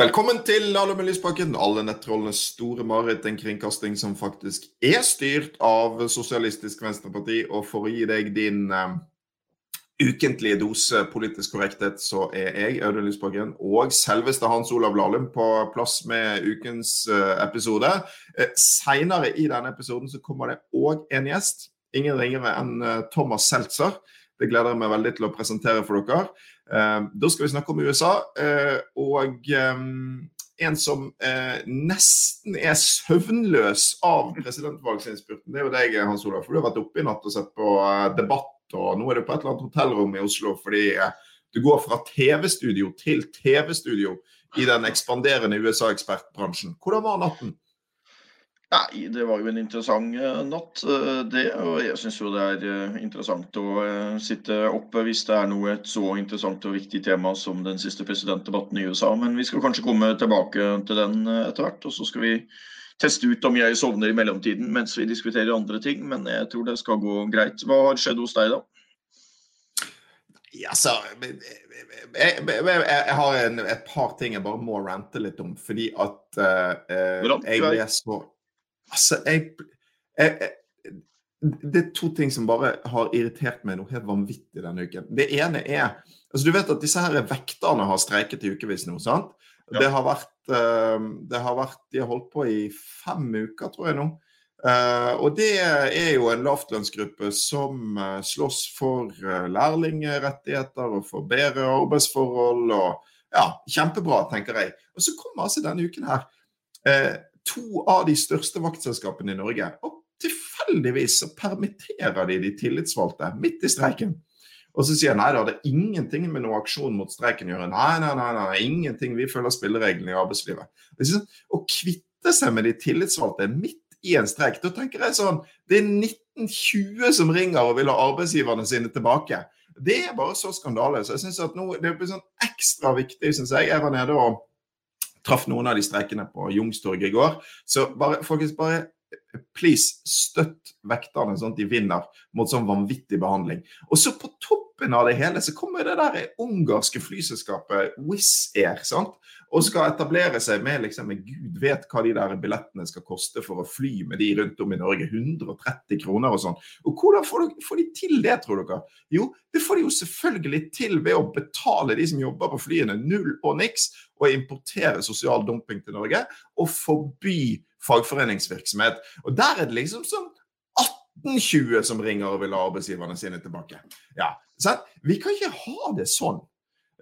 Velkommen til Alle med Lysbakken, alle nettrollenes store mareritt. En kringkasting som faktisk er styrt av Sosialistisk Venstreparti. Og for å gi deg din uh, ukentlige dose politisk korrekthet, så er jeg, Audun Lysbakken, og selveste Hans Olav Lahlum på plass med ukens uh, episode. Uh, Seinere i denne episoden så kommer det òg en gjest. Ingen ringere enn Thomas Seltzer. Det gleder jeg meg veldig til å presentere for dere. Eh, da skal vi snakke om USA, eh, og eh, en som nesten er søvnløs av presidentvalgsinnspurten, det er jo deg, Hans Olav. For du har vært oppe i natt og sett på debatt, og nå er du på et eller annet hotellrom i Oslo fordi du går fra TV-studio til TV-studio i den ekspanderende USA-ekspertbransjen. Hvordan var natten? Nei, det var jo en interessant uh, natt, uh, det. Og jeg syns jo det er uh, interessant å sitte oppe hvis det er noe et så interessant og viktig tema som den siste presidentdebatten i USA. Men vi skal kanskje komme tilbake til den etter hvert. Og så skal vi teste ut om jeg sovner i mellomtiden mens vi diskuterer andre ting. Men jeg tror det skal gå greit. Hva har skjedd hos deg, da? Ja, så, jeg, jeg, jeg, har en, et par ting jeg bare må rante litt om. Fordi at jeg ble så Altså, jeg, jeg, jeg, Det er to ting som bare har irritert meg noe helt vanvittig denne uken. Det ene er altså Du vet at disse her vekterne har streiket i ukevis nå, sant? Ja. Det, har vært, uh, det har vært De har holdt på i fem uker, tror jeg nå. Uh, og det er jo en lavtlønnsgruppe som uh, slåss for uh, lærlingrettigheter og for bedre arbeidsforhold. og ja, Kjempebra, tenker jeg. Og så kommer altså denne uken her to av de største vaktselskapene i Norge. Og tilfeldigvis så permitterer de de tillitsvalgte midt i streiken. Og så sier nei da, det er ingenting med noe aksjon mot streiken å gjøre. Nei, nei, nei, nei, ingenting. Vi følger spillereglene i arbeidslivet. Sånn, å kvitte seg med de tillitsvalgte midt i en streik, da tenker jeg sånn Det er 1920 som ringer og vil ha arbeidsgiverne sine tilbake. Det er bare så skandale. Så jeg synes at nå, det blir sånn ekstra viktig, syns jeg. Jeg var nede og traff noen av de streikene på Youngstorget i går. Så bare, folkens, bare please, støtt vekterne sånn at de vinner mot sånn vanvittig behandling. Og så på toppen av det hele så kommer det der ungarske flyselskapet Wizz Air. sant? Og skal etablere seg med liksom, Gud vet hva de der billettene skal koste for å fly med de rundt om i Norge. 130 kroner og sånn. Og hvordan får de, får de til det, tror dere? Jo, det får de jo selvfølgelig til ved å betale de som jobber på flyene null og niks, og importere sosial dumping til Norge, og forby fagforeningsvirksomhet. Og der er det liksom sånn 1820 som ringer og vil ha arbeidsgiverne sine tilbake. Ja, så Vi kan ikke ha det sånn.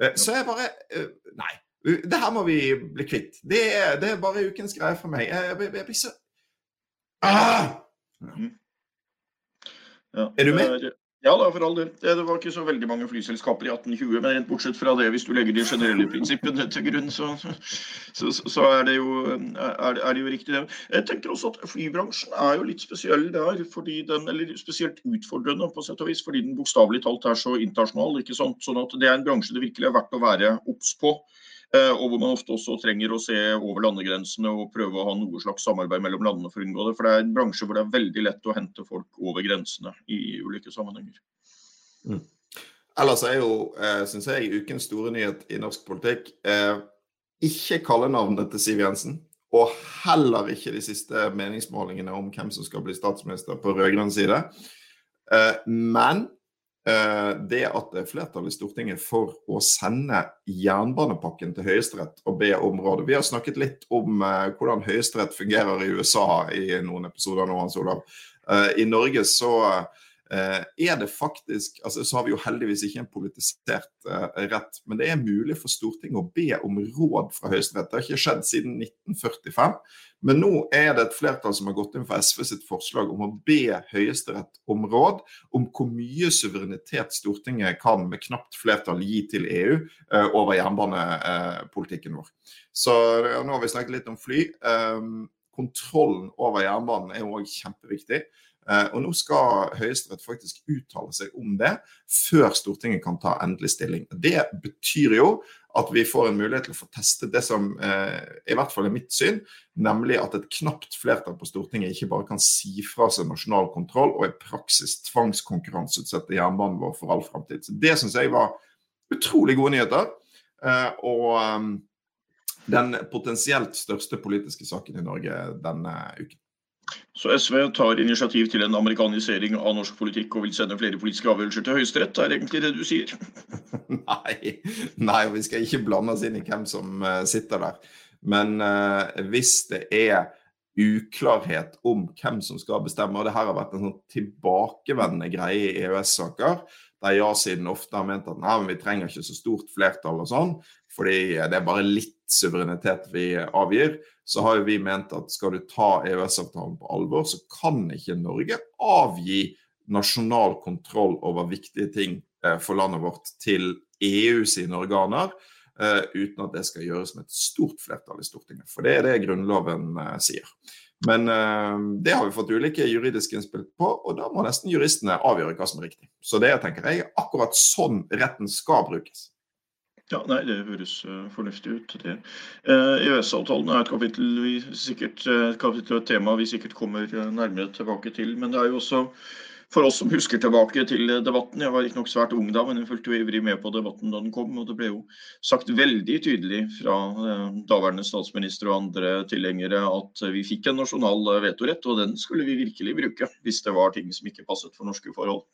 Eh, så jeg bare eh, Nei. Det her må vi bli kvitt. Det er, det er bare ukens greie for meg. Jeg, jeg, jeg blir så ah! Mm. ja. Er du med? Ja da, for all del. Det var ikke så veldig mange flyselskaper i 1820, men rent bortsett fra det, hvis du legger de generelle prinsippene til grunn, så, så, så er, det jo, er, er, det jo, riktig, det. Jeg tenker også at flybransjen er jo litt spesiell der, den, eller spesielt utfordrende på sett og vis, fordi den bokstavelig talt er så internasjonal. ikke sant? Sånn at det er en bransje det virkelig er verdt å være obs på. Eh, og hvor man ofte også trenger å se over landegrensene og prøve å ha noe slags samarbeid mellom landene for å unngå det. For det er en bransje hvor det er veldig lett å hente folk over grensene i ulike sammenhenger. Mm. Ellers er jo, eh, syns jeg, ukens store nyhet i norsk politikk eh, ikke kallenavnet til Siv Jensen. Og heller ikke de siste meningsmålingene om hvem som skal bli statsminister på rød-grønn side. Men det at det er flertall i Stortinget for å sende jernbanepakken til Høyesterett og be om råd. Vi har snakket litt om uh, hvordan Høyesterett fungerer i USA i noen episoder nå, Hans Olav. Uh, I Norge så er det faktisk altså Så har vi jo heldigvis ikke en politisert rett, men det er mulig for Stortinget å be om råd fra Høyesterett. Det har ikke skjedd siden 1945. Men nå er det et flertall som har gått inn for SV sitt forslag om å be Høyesterett om råd om hvor mye suverenitet Stortinget kan med knapt flertall gi til EU uh, over jernbanepolitikken vår. Så Nå har vi snakket litt om fly. Um, kontrollen over jernbanen er òg kjempeviktig. Uh, og Nå skal Høyesterett faktisk uttale seg om det før Stortinget kan ta endelig stilling. Det betyr jo at vi får en mulighet til å få testet det som uh, i hvert fall er mitt syn, nemlig at et knapt flertall på Stortinget ikke bare kan si fra seg nasjonal kontroll og i praksis tvangskonkurranseutsette jernbanen vår for all framtid. Det syns jeg var utrolig gode nyheter. Uh, og um, den potensielt største politiske saken i Norge denne uken. Så SV tar initiativ til en amerikanisering av norsk politikk og vil sende flere politiske avgjørelser til Høyesterett, er egentlig det du sier? nei, nei, vi skal ikke blande oss inn i hvem som uh, sitter der. Men uh, hvis det er uklarhet om hvem som skal bestemme, og det her har vært en sånn tilbakevendende greie i EØS-saker, der ja-siden ofte har ment at nei, men vi trenger ikke så stort flertall og sånn, fordi det er bare litt suverenitet vi avgir, så har jo vi ment at skal du ta EØS-avtalen på alvor, så kan ikke Norge avgi nasjonal kontroll over viktige ting eh, for landet vårt til EU sine organer, uh, uten at det skal gjøres med et stort flertall i Stortinget. For det er det Grunnloven uh, sier. Men det har vi fått ulike juridiske innspill på, og da må nesten juristene avgjøre hva som er riktig. Så det tenker jeg akkurat sånn retten skal brukes. Ja, nei, Det høres uh, fornuftig ut. det. EØS-avtalen er et kapittel, vi sikkert, uh, kapittel og et tema vi sikkert kommer nærmere tilbake til. Men det er jo også for oss som husker tilbake til debatten. Jeg var riktignok svært ung da, men jeg fulgte jo ivrig med på debatten da den kom. Og det ble jo sagt veldig tydelig fra daværende statsminister og andre tilhengere at vi fikk en nasjonal vetorett, og den skulle vi virkelig bruke hvis det var ting som ikke passet for norske forhold.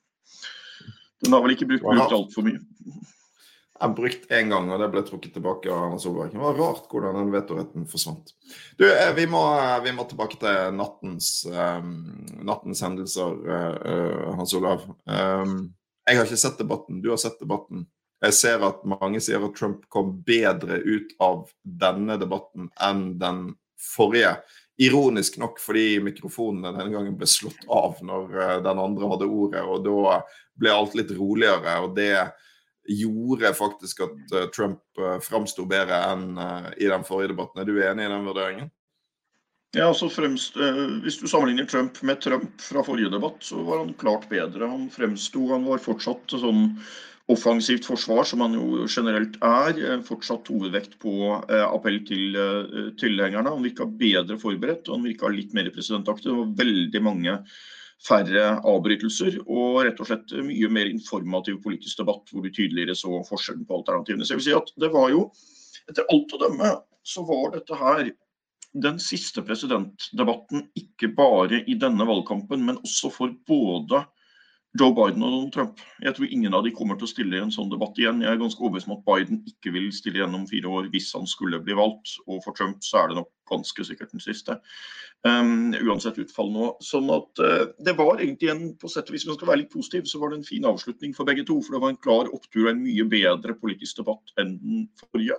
Den har vel ikke brukt, brukt altfor mye. Har brukt én gang, og det ble trukket tilbake av Erna Solberg. Det var rart hvordan den vetoretten forsvant. Du, eh, vi må, eh, vi må tilbake til nattens, um, nattens hendelser, uh, Hans Olav. Um, jeg har ikke sett debatten. Du har sett debatten. Jeg ser at mange sier at Trump kom bedre ut av denne debatten enn den forrige. Ironisk nok fordi mikrofonene denne gangen ble slått av når den andre hadde ordet, og da ble alt litt roligere. og det gjorde faktisk at uh, Trump uh, framsto bedre enn uh, i den forrige debatten. Er du enig i den vurderingen? Ja, altså fremst, Hvis du sammenligner Trump med Trump fra forrige debatt, så var han klart bedre. Han fremsto Han var fortsatt sånn offensivt forsvar, som han jo generelt er. Fortsatt hovedvekt på appell til tilhengerne. Han virka bedre forberedt, og han virka litt mer presidentaktig. Det var veldig mange færre avbrytelser og rett og slett mye mer informativ politisk debatt, hvor du tydeligere så forskjellen på alternativene. Så jeg vil si at det var jo, etter alt å dømme, så var dette her den siste presidentdebatten ikke bare i denne valgkampen, men også for både Joe Biden og Donald Trump. Jeg tror ingen av de kommer til å stille i en sånn debatt igjen. Jeg er ganske overbevist om at Biden ikke vil stille igjen om fire år hvis han skulle bli valgt. Og for Trump så er det nok ganske sikkert den siste. Um, uansett utfall nå. Sånn at uh, det var egentlig en på sett og vis, man skal være litt positiv, så var det en fin avslutning for begge to. For det var en klar opptur og en mye bedre politisk debatt enn den forrige.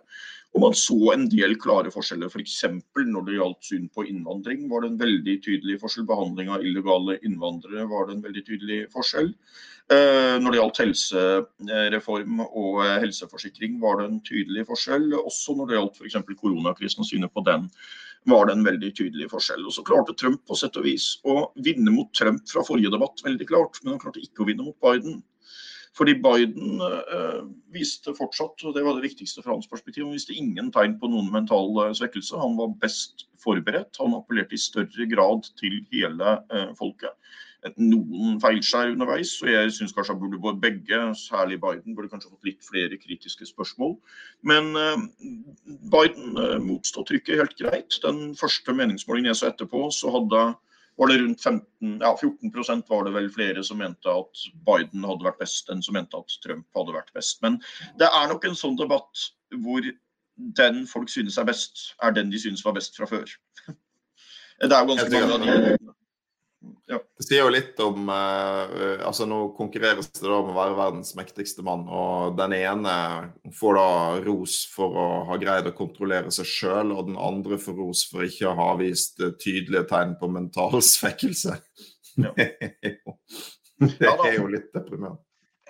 Og man så en del klare forskjeller. F.eks. For når det gjaldt syn på innvandring, var det en veldig tydelig forskjell. Behandling av illegale innvandrere var det en veldig tydelig forskjell. Uh, når det gjaldt helsereform og helseforsikring, var det en tydelig forskjell. Også når det gjaldt f.eks. koronakrisen og synet på den var det en veldig tydelig forskjell. Og så klarte Trump på sett og vis å vinne mot Trump fra forrige debatt, veldig klart, men han klarte ikke å vinne mot Biden. Fordi Biden øh, viste fortsatt, og det var det viktigste fra hans perspektiv, han viste ingen tegn på noen mental øh, svekkelse. Han var best forberedt. Han appellerte i større grad til hele øh, folket noen feilskjær underveis. og Jeg syns kanskje han burde både begge, særlig Biden, burde kanskje fått litt flere kritiske spørsmål. Men Biden motstod trykket helt greit. Den første meningsmålingen jeg så etterpå, så hadde, var det rundt 15, ja 14% var det vel flere som mente at Biden hadde vært best, enn som mente at Trump hadde vært best. Men det er nok en sånn debatt hvor den folk synes er best, er den de synes var best fra før. Det er jo ganske mange av de ja. Det sier jo litt om uh, altså Nå konkurreres det da om å være verdens mektigste mann, og den ene får da ros for å ha greid å kontrollere seg sjøl, og den andre får ros for ikke å ha vist tydelige tegn på mental svekkelse. Ja. det er jo litt deprimerende.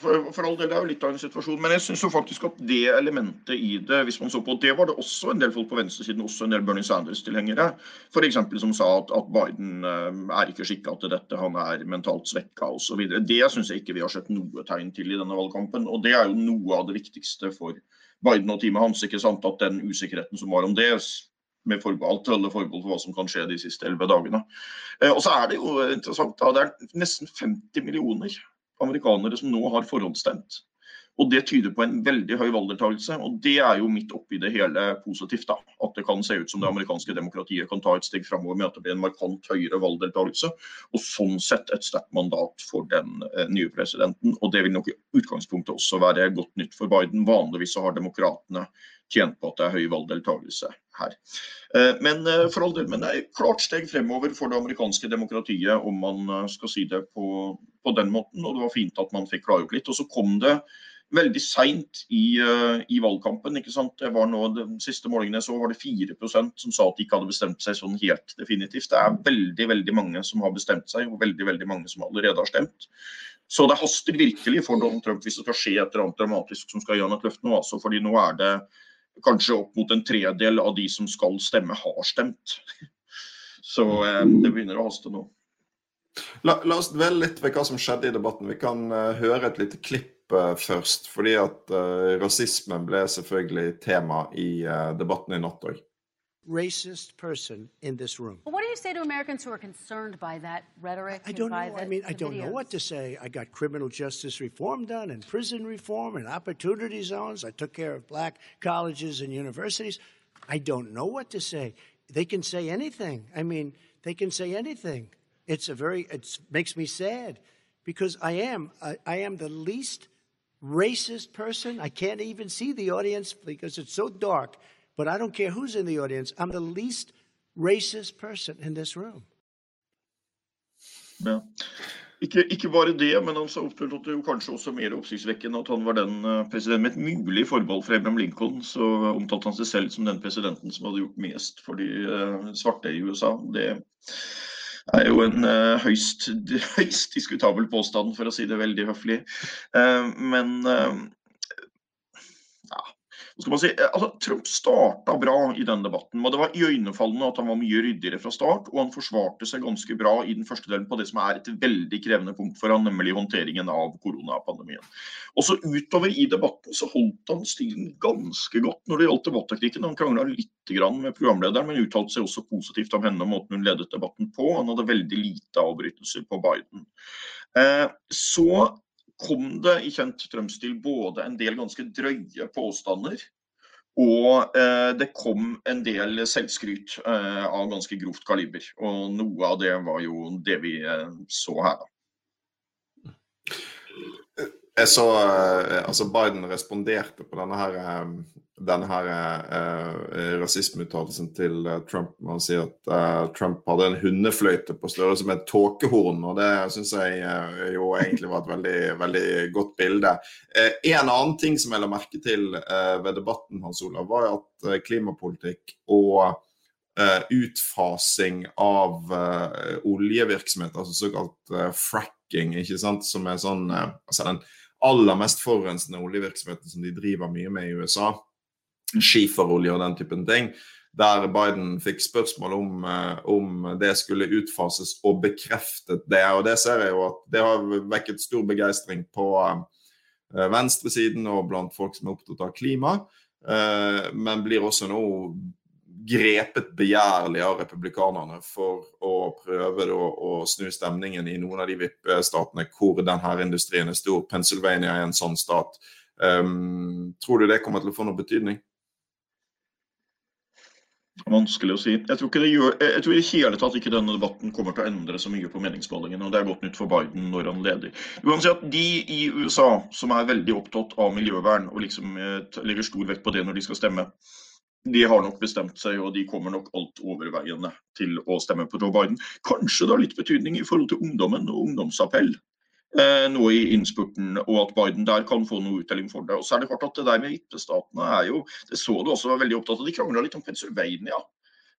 For, for, all del, Det er jo litt av en situasjon, men jeg syns faktisk at det elementet i det hvis man så på, det var det også en del folk på venstresiden, også en del Bernie Sanders-tilhengere, f.eks. som sa at, at Biden uh, er ikke skikka til dette, han er mentalt svekka osv. Det syns jeg ikke vi har sett noe tegn til i denne valgkampen. og Det er jo noe av det viktigste for Biden og teamet hans. ikke sant, At den usikkerheten som var om det, med forbehold til alle for hva som kan skje de siste elleve dagene. Uh, og så er det jo interessant, da, det er nesten 50 millioner amerikanere som nå har forhåndsstemt. Og Det tyder på en veldig høy valgdeltakelse. Og det er jo midt oppi det hele positivt. da, At det kan se ut som det amerikanske demokratiet kan ta et steg framover med at det blir en markant høyere valgdeltakelse. Og sånn sett et sterkt mandat for den eh, nye presidenten. Og det vil nok i utgangspunktet også være godt nytt for Biden. Vanligvis så har demokratene tjent på at det er høy valgdeltakelse her. Eh, men eh, for all del, men det er klart steg fremover for det amerikanske demokratiet, om man eh, skal si det på, på den måten. Og det var fint at man fikk klargjort litt. Og så kom det veldig seint i, i, valgkampen. ikke sant? Det var nå, Den siste målingen jeg så var det 4% som sa at de ikke hadde bestemt seg sånn helt definitivt. Det er veldig veldig mange som har bestemt seg, og veldig veldig mange som allerede har stemt. Så det haster virkelig for Donald Trump hvis det skal skje et eller annet dramatisk som skal gi ham et løft nå. altså, fordi nå er det kanskje opp mot en tredel av de som skal stemme, har stemt. Så uh, det begynner å haste nå. La, la oss dvele litt ved hva som skjedde i debatten. Vi kan uh, høre et lite klipp uh, først. Fordi at uh, rasismen ble selvfølgelig tema i debatten i natt òg. Racist person in this room. Well, what do you say to Americans who are concerned by that rhetoric? I don't know. The, I mean, I don't videos? know what to say. I got criminal justice reform done, and prison reform, and opportunity zones. I took care of black colleges and universities. I don't know what to say. They can say anything. I mean, they can say anything. It's a very, it makes me sad because I am, I, I am the least racist person. I can't even see the audience because it's so dark, but I don't care who's in the audience. I'm the least racist person in this room. Ja. Ikke, ikke, bare det, men han oppførte det jo kanskje også mer oppsiktsvekkende at han var den presidenten med et mulig forbehold for Abraham Lincoln. Så omtalte han seg selv som den presidenten som hadde gjort mest for de uh, svarte i USA. Det er jo en uh, høyst, høyst, diskutabel påstand, for å si det veldig høflig. Uh, men si, eh, altså, Trump starta bra i den debatten. og Det var iøynefallende at han var mye ryddigere fra start, og han forsvarte seg ganske bra i den første delen på det som er et veldig krevende punkt for han, nemlig håndteringen av koronapandemien. Også utover i debatten så holdt han stilen ganske godt når det gjaldt debatteknikken. Han krangla litt med programlederen, men uttalte seg også positivt om henne og måten hun ledet debatten på. Han hadde veldig lite avbrytelser på Biden. Eh, så kom det i kjent Trump-stil både en del ganske drøye påstander og eh, det kom en del selvskryt eh, av ganske grovt kaliber. Og noe av det var jo det vi eh, så her, da. Jeg så eh, altså Biden responderte på denne her, eh, denne her eh, rasismeuttalelsen til Trump Man sier si at eh, Trump hadde en hundefløyte på størrelse med et tåkehorn. og Det syns jeg eh, jo egentlig var et veldig, veldig godt bilde. en annen ting som jeg la merke til ved debatten Hans Olav, var at klimapolitikk og utfasing av oljevirksomhet, altså såkalt fracking, ikke sant, som er sånn altså den aller mest forurensende oljevirksomheten som de driver mye med i USA, skiferolje og den typen ting, der Biden fikk spørsmål om, eh, om det skulle utfases, og bekreftet det. Og det ser jeg jo at det har vekket stor begeistring på eh, venstresiden og blant folk som er opptatt av klima, eh, men blir også nå grepet begjærlig av republikanerne for å prøve å, å snu stemningen i noen av de vippestatene hvor denne industrien er stor. Pennsylvania er en sånn stat. Um, tror du det kommer til å få noe betydning? Vanskelig å si. Jeg tror, ikke det gjør, jeg tror i hele tatt ikke denne debatten kommer til å endre så mye på meningsmålingen. og Det er godt nytt for Biden når han leder. Du kan si at De i USA som er veldig opptatt av miljøvern og liksom eh, legger stor vekt på det når de skal stemme, de har nok bestemt seg, og de kommer nok alt overveiende til å stemme på Joe Biden. Kanskje det har litt betydning i forhold til ungdommen og ungdomsappell nå i innspurten, og at Biden der kan få noe uttelling for det. Og så er Det klart at det der med vippestatene er jo Det så du også var veldig opptatt av. De krangla litt om Pennsylvania.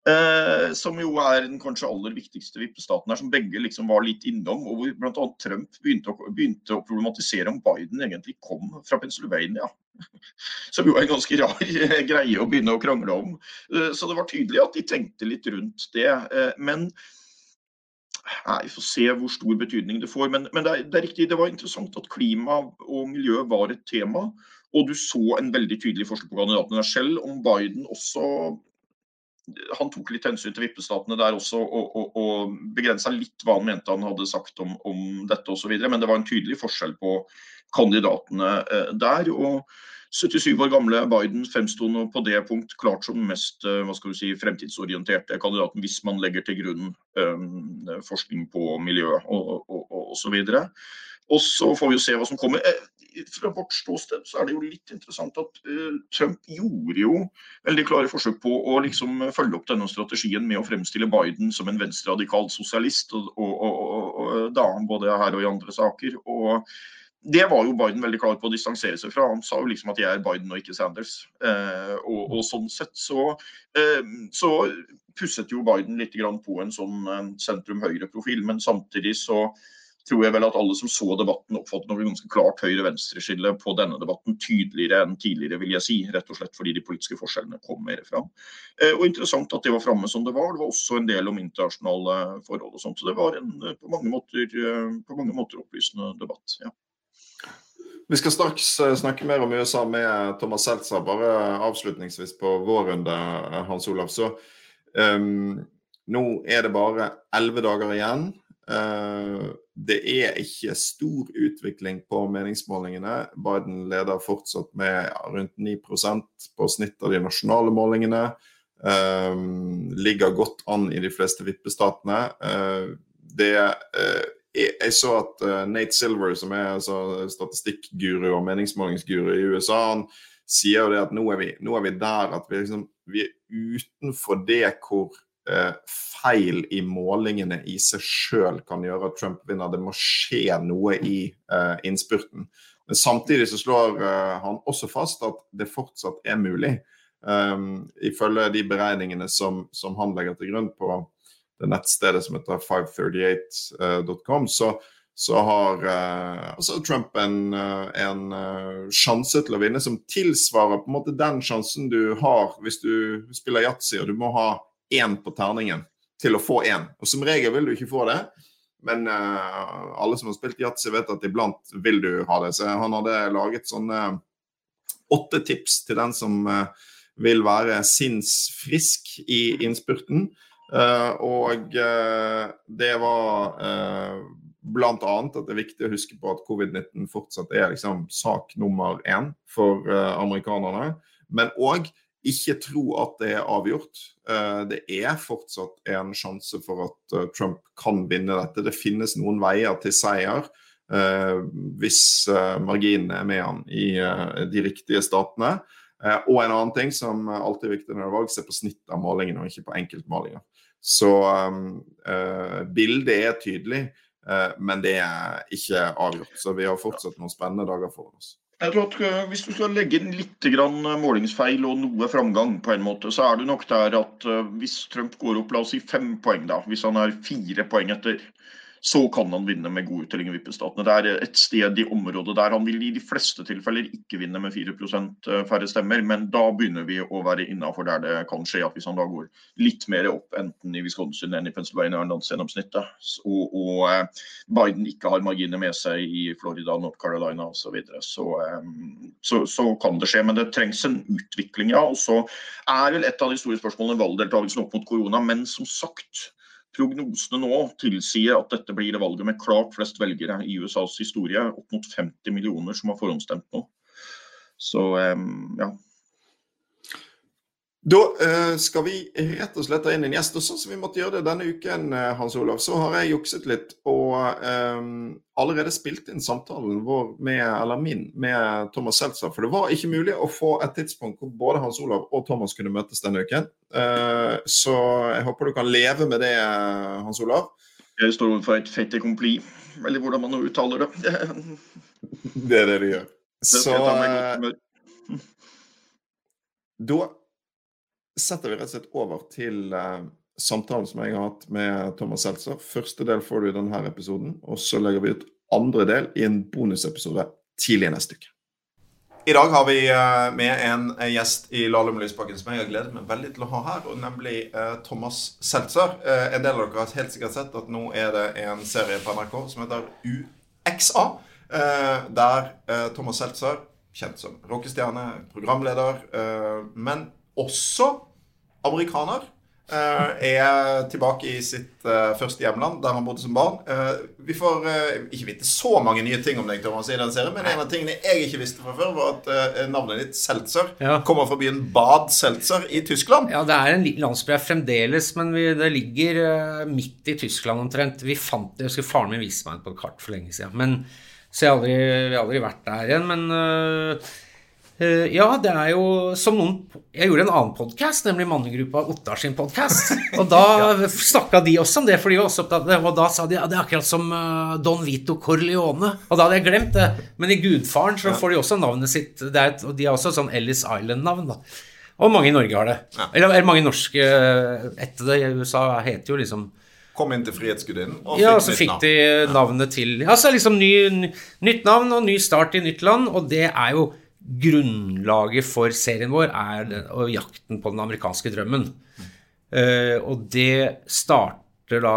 Eh, som jo er den kanskje aller viktigste vippestaten her, som begge liksom var litt innom. Og hvor bl.a. Trump begynte å, begynte å, problematisere om Biden egentlig kom fra Pennsylvania. Som jo er en ganske rar greie å begynne å krangle om. Eh, så det var tydelig at de tenkte litt rundt det. Eh, men Vi får se hvor stor betydning det får. Men, men det, er, det, er, riktig, det var interessant at klima og miljø var et tema. Og du så en veldig tydelig forskjell på kandidatene selv, om Biden også han tok litt hensyn til vippestatene der også, og, og, og begrensa litt hva han mente han hadde sagt om, om dette osv. Men det var en tydelig forskjell på kandidatene eh, der. og 77 år gamle Biden fremsto på det punkt klart som mest hva skal du si, fremtidsorienterte kandidaten, hvis man legger til grunn um, forskning på miljø og og, Og så får vi jo se hva som kommer fra vårt ståsted så er det jo litt interessant at uh, Trump gjorde jo veldig klare forsøk på å liksom følge opp denne strategien med å fremstille Biden som en venstreradikal sosialist, og, og, og, og, da både her og i andre saker. og det var jo Biden veldig klar på å distansere seg fra. Han sa jo liksom at jeg er Biden og ikke Sanders. Eh, og, og, sånn sett så, eh, så pusset jo Biden litt på en sånn sentrum-høyre-profil. Men samtidig så tror jeg vel at alle som så debatten, oppfattet noe ganske klart høyre-venstre-skille på denne debatten. Tydeligere enn tidligere, vil jeg si. Rett og slett fordi de politiske forskjellene kom mer fram. Eh, og interessant at det var framme som det var. Det var også en del om internasjonale forhold og sånt. Så det var en eh, på mange måter, eh, på mange måter opplysende debatt. ja. Vi skal straks snakke mer om USA med Thomas Seltzer. Bare avslutningsvis på vår runde, Hans Olav. Så um, nå er det bare elleve dager igjen. Uh, det er ikke stor utvikling på meningsmålingene. Biden leder fortsatt med rundt 9 på snitt av de nasjonale målingene. Um, ligger godt an i de fleste vippestatene. Uh, det uh, jeg så at uh, Nate Silver, som er altså, statistikkguru og meningsmålingsguru i USA, han sier jo det at nå er vi, nå er vi der at vi, liksom, vi, er utenfor det hvor Eh, feil i målingene i seg sjøl kan gjøre at Trump vinner. Det må skje noe i uh, innspurten. Men samtidig så slår uh, han også fast at det fortsatt er mulig. Um, ifølge de beregningene som, som, han legger til grunn på det nettstedet som heter 538.com, så, så har altså Trump en, en sjanse til å vinne som tilsvarer på en måte den sjansen du har hvis du spiller yatzy og du må ha én på terningen til å få én. Og Som regel vil du ikke få det, men uh, alle som har spilt yatzy, vet at iblant vil du ha det. Så han hadde laget sånne åtte tips til den som uh, vil være sinnsfrisk i innspurten. Uh, og det var bl.a. at det er viktig å huske på at covid-19 fortsatt er liksom sak nummer én for amerikanerne. Men òg ikke tro at det er avgjort. Eh, det er fortsatt en sjanse for at eh, Trump kan vinne dette. Det finnes noen veier til seier eh, hvis marginene er med han i de riktige statene. Og en annen ting som alltid er viktig når det er valg, se på snitt av målingene og ikke på enkeltmålinger. Så um, bildet er tydelig, uh, men det er ikke avgjort. Så vi har fortsatt noen spennende dager foran oss. Jeg tror at eh, Hvis du skal legge inn litt eh, målingsfeil og noe framgang, på en måte, så er det nok der at eh, hvis Trump går opp la oss si fem poeng, da, hvis han er fire poeng etter så kan han vinne med god uttelling i vippestatene. Det er et sted i området der han vil i de fleste tilfeller ikke vinne med 4 eh, færre stemmer, men da begynner vi å være innafor der det kan skje at hvis han da går litt mer opp enten i Wisconsin enn i Pennsylvania enn landsgjennomsnittet, og, og eh, Biden ikke har marginer med seg i Florida, North Carolina osv., så, videre, så, eh, så så kan det skje. Men det trengs en utvikling, ja. Og så er vel et av de store spørsmålene valgdeltakelsen opp mot korona. Men som sagt, Prognosene nå tilsier at dette blir det valget med klart flest velgere i USAs historie. Opp mot 50 millioner som har forhåndsstemt nå. Så ja. Da uh, skal vi rett og slett ta inn en gjest. Og sånn som vi måtte gjøre det denne uken, uh, Hans Olav, så har jeg jukset litt og um, allerede spilt inn samtalen vår med, eller min med Thomas Seltzer. For det var ikke mulig å få et tidspunkt hvor både Hans Olav og Thomas kunne møtes denne uken. Uh, så jeg håper du kan leve med det, Hans Olav. Jeg står overfor et fait accompli, eller hvordan man nå uttaler det. det er det du gjør. Det så da setter vi rett og slett over til uh, samtalen som jeg har hatt med Thomas Seltzer. Første del får du i denne episoden, og så legger vi ut andre del i en bonusepisode tidlig neste uke. I dag har vi uh, med en gjest i Lahlum Lysbakken som jeg har gledet meg veldig til å ha her, og nemlig uh, Thomas Seltzer. en del av dere har helt sikkert sett at nå er det en serie på NRK som heter UXA, der Thomas Seltzer, kjent som rockestjerne, programleder, men også amerikaner. Eh, er tilbake i sitt uh, første hjemland, der han bodde som barn. Uh, vi får ikke vite så mange nye ting om deg, Thomas, i den serien, men en av tingene jeg ikke visste fra før, var at navnet ditt, Seltzer, ja. kommer fra byen Bad Seltzer i Tyskland. Ja, det er en landsby her fremdeles, men vi, det ligger midt i Tyskland omtrent. Vi fant det, jeg husker Faren min viste meg på et kart for lenge siden. Men, så jeg har aldri, aldri vært der igjen. Men Uh, ja, det er jo som noen Jeg gjorde en annen podkast, nemlig Mannegruppa Ottar sin podkast. Og da ja. snakka de også om det, for de var også opptatt av det. Og da sa de ja, det er akkurat som uh, Don Vito Corleone. Og da hadde jeg glemt det. Men i Gudfaren så ja. får de også navnet sitt et, Og de har også sånn Ellis Island-navn, da. Og mange i Norge har det. Ja. Eller, eller, mange norske eh, etter det i USA heter jo liksom Kom inn til Frihetsgudinnen og fikk. Ja, så fikk de navnet til Altså liksom ny, ny, nytt navn og ny start i nytt land, og det er jo grunnlaget for serien vår er den, jakten på den amerikanske drømmen. Uh, og det starter da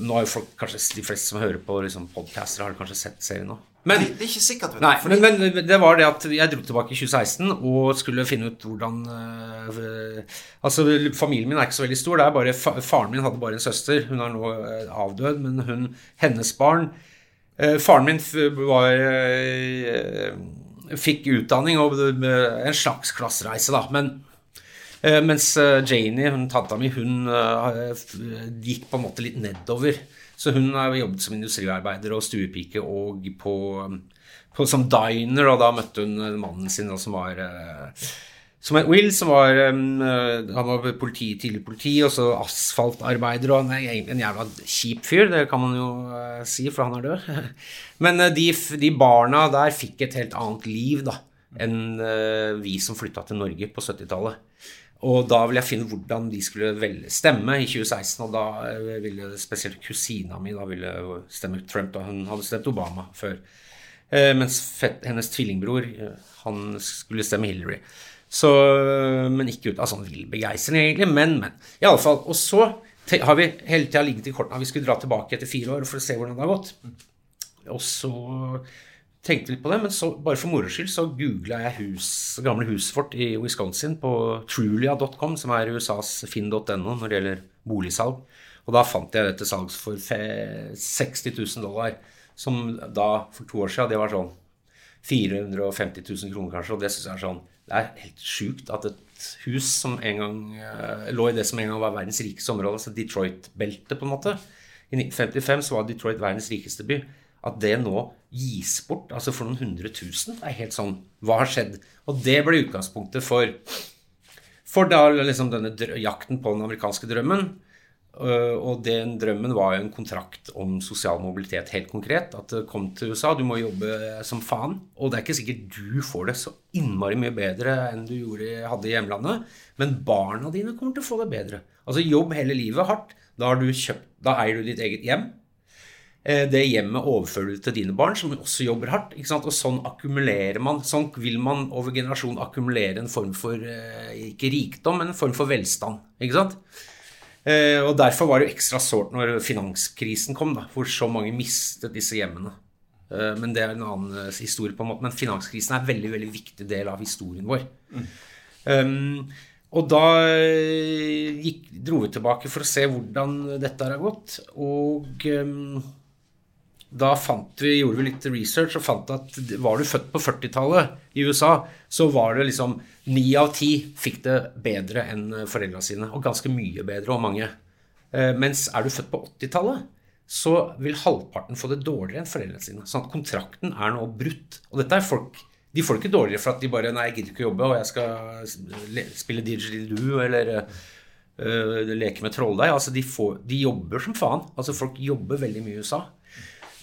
Nå har jo folk, kanskje de fleste som hører på liksom, podcaster, har kanskje sett serien nå. Men, det, er ikke sikkert. Nei, fordi... men, men, det var det at jeg dro tilbake i 2016 og skulle finne ut hvordan uh, Altså, familien min er ikke så veldig stor. det er bare, Faren min hadde bare en søster. Hun er nå uh, avdød, men hun, hennes barn Faren min var fikk utdanning og en slags klassereise, da. Men eh, mens eh, Janie, hun, tanta mi, hun eh, gikk på en måte litt nedover. Så hun har jobbet som industriarbeider og stuepike og på, på, som diner, og da møtte hun mannen sin som var som het Will, som var um, Han var politi, tidlig politi, og så asfaltarbeider, og er en jævla kjip fyr, det kan man jo uh, si, for han er død. Men uh, de, de, barna der fikk et helt annet liv da, enn uh, vi som flytta til Norge på 70-tallet. Og da ville jeg finne hvordan de skulle stemme i 2016, og da ville spesielt kusina mi da ville stemme Trump, da hun hadde stemt Obama før. mens hennes tvillingbror, han skulle stemme Hillary. Så, men ikke ut av sånn vill begeistring, egentlig. Men, men. Fall. Og så har vi hele tida ligget i kortene at vi skulle dra tilbake etter fire år for å se hvordan det har gått. Og så tenkte vi litt på det, men så, bare for moro skyld så googla jeg hus, gamle huset vårt i Wisconsin på trulia.com, som er USAs finn.no når det gjelder boligsalg. Og da fant jeg det til salgs for 60 000 dollar, som da for to år siden det var sånn 450 000 kroner kanskje, og det syns jeg er sånn det er helt sjukt at et hus som en gang uh, lå i det som en gang var verdens rikeste område, altså Detroit-beltet, på en måte I 1955 så var Detroit verdens rikeste by. At det nå gis bort, altså for noen hundre tusen, er helt sånn Hva har skjedd? Og det ble utgangspunktet for for da liksom denne jakten på den amerikanske drømmen. Eh, og den drømmen var jo en kontrakt om sosial mobilitet, helt konkret. At det kom til USA, du må jobbe som faen. Og det er ikke sikkert du får det så innmari mye bedre enn du gjorde, hadde i hjemlandet, men barna dine kommer til å få det bedre. Altså jobb hele livet hardt. Da, har du kjøpt, da eier du ditt eget hjem. Eh, det hjemmet overfører du til dine barn, som også jobber hardt. Og sånn akkumulerer man. Sånn vil man over generasjon akkumulere en form for eh, ikke rikdom, men en form for velstand. Ikke sant? Eh, og Derfor var det jo ekstra sårt når finanskrisen kom, da, hvor så mange mistet disse hjemmene. Eh, men det er en annen eh, historie, på en måte. Men finanskrisen er en veldig veldig viktig del av historien vår. Mm. Um, og da gikk, dro vi tilbake for å se hvordan dette har gått. Og um, da vi, gjorde vi litt research og fant at var du født på 40-tallet i USA, så var det liksom ni av ti fikk det bedre enn foreldra sine. Og ganske mye bedre, og mange. Eh, mens er du født på 80-tallet, så vil halvparten få det dårligere enn foreldrene sine. Sånn at kontrakten er nå brutt. Og dette er folk de får det ikke dårligere for at de bare Nei, jeg gidder ikke å jobbe, og jeg skal spille didgeridoo eller uh, leke med trolldeig. Altså, de, får, de jobber som faen. Altså, folk jobber veldig mye i USA.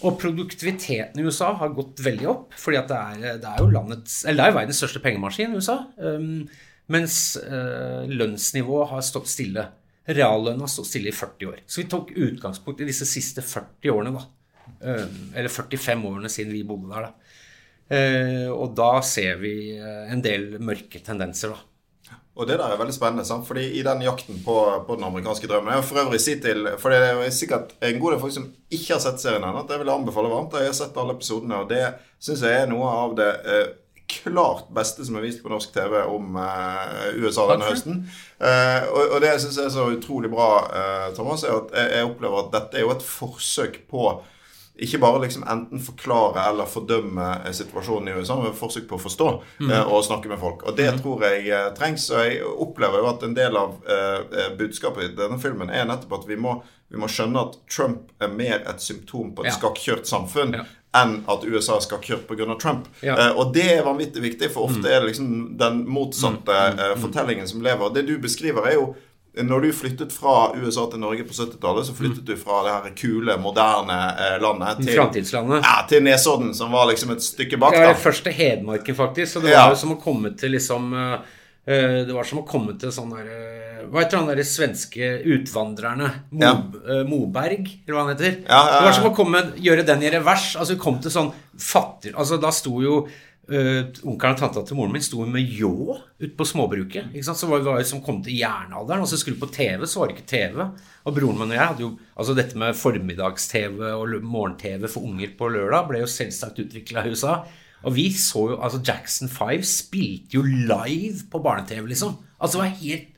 Og produktiviteten i USA har gått veldig opp, fordi det er, det er, jo landets, eller det er verdens største pengemaskin, i USA. Um, mens uh, lønnsnivået har stått stille. Reallønna har stått stille i 40 år. Så vi tok utgangspunkt i disse siste 40 årene, da. Um, eller 45 årene siden vi bodde der, da. Uh, og da ser vi uh, en del mørke tendenser, da. Og det der er veldig spennende, sant? fordi i den jakten på, på den amerikanske drømmen Jeg vil for øvrig si til For det er sikkert en god del folk som ikke har sett serien ennå, at jeg vil anbefale varmt. Jeg har sett alle episodene, og det syns jeg er noe av det eh, klart beste som er vist på norsk TV om eh, USA denne høsten. Eh, og, og, det jeg syns er så utrolig bra, uh, Thomas, er at jeg, jeg, opplever at dette er jo et forsøk på ikke bare liksom enten forklare eller fordømme situasjonen i USA, men forsøk på å forstå mm. og snakke med folk. Og det mm. tror jeg trengs. Og jeg opplever jo at en del av budskapet i denne filmen er nettopp at vi må vi må skjønne at Trump er mer et symptom på et ja. skakkjørt samfunn ja. enn at USA er skakkjørt pga. Trump. Ja. Og det er vanvittig viktig, for ofte mm. er det liksom den motsatte mm. uh, fortellingen som lever. Og Det du beskriver, er jo når du flyttet fra USA til Norge på 70-tallet, så flyttet mm. du fra det her kule, moderne eh, landet til, ja, til Nesodden, som var liksom et stykke bak. Ja, det første Hedmarken, faktisk. Så det var jo som å komme til liksom uh, Det var som å komme til sånn derre hva heter han derre svenske utvandrerne? Mo, ja. Moberg, eller hva han heter? Det var som å komme, gjøre den i revers. Altså vi kom til sånn fattig Altså Da sto jo uh, onkelen og tanta til moren min sto med ljå ute på småbruket. Så var det som kom til jernalderen, og så skulle på TV, så var det ikke TV. Og broren min og jeg hadde jo Altså dette med formiddags-TV og morgen-TV for unger på lørdag ble jo selvsagt utvikla i USA. Og vi så jo Altså Jackson 5 spilte jo live på barne-TV, liksom. Altså det var helt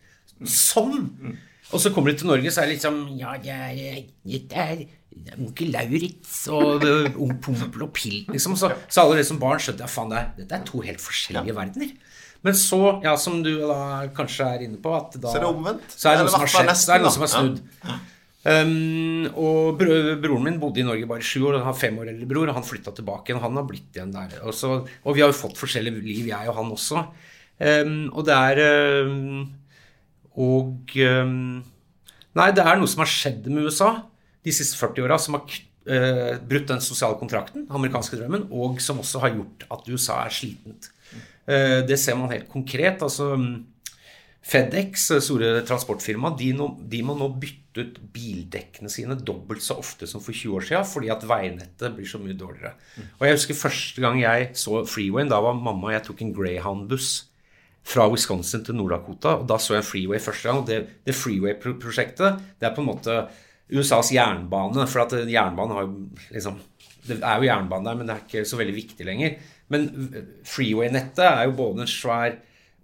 Sånn! Og så kommer de til Norge, så er det liksom Ja, det er, det er onkel Lauritz og Pompel og Pilt, liksom. Så, så alle som barn skjønte ja, faen, det er, dette er to helt forskjellige verdener. Men så, ja, som du da kanskje er inne på at da, Så er det omvendt? Så er det noe som har skjedd. Så er det noe som er snudd. Um, og bro, broren min bodde i Norge bare sju år, og han har fem år eldre bror. Og han flytta tilbake igjen. Han har blitt igjen der. Og, så, og vi har jo fått forskjellige liv, jeg og han også. Um, og det er um, og ehm, Nei, det er noe som har skjedd med USA de siste 40 åra, som har uh, brutt den sosiale kontrakten, den amerikanske drømmen, og som også har gjort at USA er slitent. Uh, det ser man helt konkret. altså FedEx, store transportfirma, de, no, de, må nå bytte ut bildekkene sine dobbelt så ofte som for 20 år siden, fordi at veinettet blir så mye dårligere. Og Jeg husker første gang jeg så Freewayen. Da var mamma og jeg tok en Greyhound-buss fra Wisconsin til Nord-Dakota. Og da så jeg en freeway første gang. Og det, det freeway-prosjektet det er på en måte USAs jernbane. For at jernbanen har jo liksom Det er jo jernbane der, men det er ikke så veldig viktig lenger. Men freeway-nettet er jo både en svær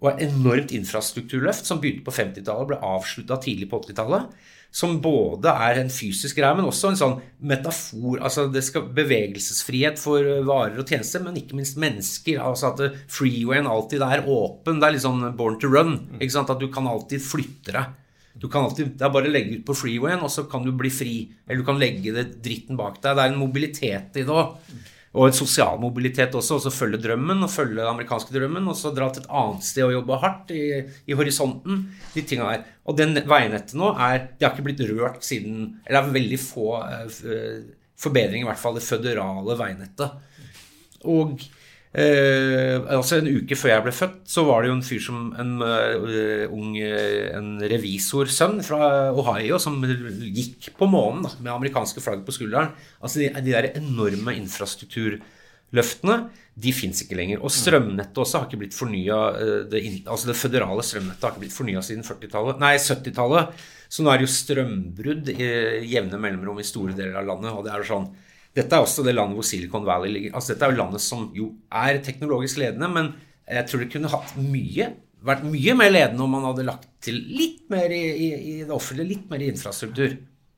og enormt infrastrukturløft som begynte på 50-tallet og ble avslutta tidlig på 80-tallet som både er en fysisk greie, men også en sånn metafor. altså Det skal bevegelsesfrihet for eh, varer og tjenester, men ikke minst mennesker. altså At freewayen alltid er åpen. Det er litt sånn born to run. ikke sant, At du kan alltid flytte deg. Du kan alltid, Det er bare å legge ut på freewayen, og så kan du bli fri. Eller du kan legge det dritten bak deg. Det er en mobilitet i det òg. Og en sosial mobilitet også. Og så følge drømmen, og følge den amerikanske drømmen. Og så dra til et annet sted og jobbe hardt i, i horisonten. De tinga der. Og den veinettet nå er Det har ikke blitt rørt siden Eller det er veldig få uh, forbedringer, i hvert fall det føderale veinettet. Og Eh, altså En uke før jeg ble født, så var det jo en fyr som en uh, ung en revisorsønn fra Ohio som gikk på månen da, med amerikanske flagg på skulderen. Altså De, de der enorme infrastrukturløftene de fins ikke lenger. Og strømnettet også har ikke blitt fornya. Det, altså det føderale strømnettet har ikke blitt fornya siden 40-tallet, nei 70-tallet. Så nå er det jo strømbrudd i jevne mellomrom i store deler av landet. og det er jo sånn dette er også det landet hvor Silicon Valley ligger. Altså Dette er jo landet som jo er teknologisk ledende, men jeg tror det kunne hatt mye, vært mye mer ledende om man hadde lagt til litt mer i, i, i det offentlige, litt mer i infrastruktur.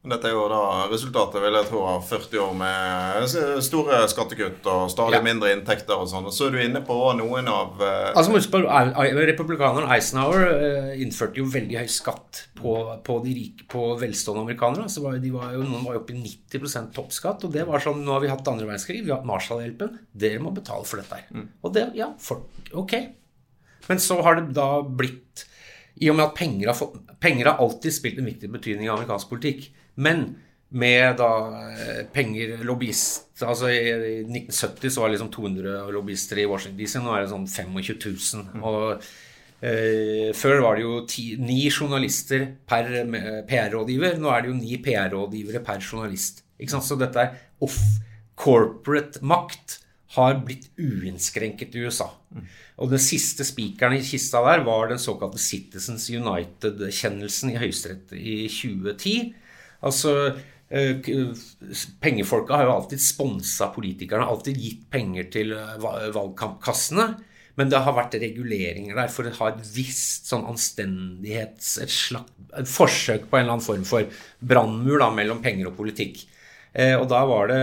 Dette er jo da resultatet vil jeg tro, av 40 år med store skattekutt og stadig ja. mindre inntekter og sånn. Så er du inne på noen av uh... Altså husk på Republikaneren Eisenhower uh, innførte jo veldig høy skatt på, på de rike, på velstående amerikanere. Så var, de var jo, noen var jo oppe i 90% toppskatt. Og det var sånn Nå har vi hatt andre verdenskrig, vi har hatt Marshall-hjelpen. Dere må betale for dette her. Mm. Og det, ja, for, ok. Men så har det da blitt I og med at penger har, fått, penger har alltid spilt en viktig betydning i amerikansk politikk men med da eh, penger lobbyist altså I 1970 så var det liksom 200 lobbyister i Washington DC. Nå er det sånn 25 000. Mm. Og eh, før var det jo ti, ni journalister per PR-rådgiver. Nå er det jo ni PR-rådgivere per journalist. Ikke sant? Så dette er off corporate makt har blitt uinnskrenket i USA. Mm. Og den siste spikeren i kista der var den såkalte Citizens United-kjennelsen i Høyesterett i 2010 Altså eh, Pengefolka har jo alltid sponsa politikerne, alltid gitt penger til eh, valgkampkassene. Men det har vært reguleringer der for å ha et visst sånn anstendighets... Et, slag, et forsøk på en eller annen form for brannmur mellom penger og politikk. Eh, og da var det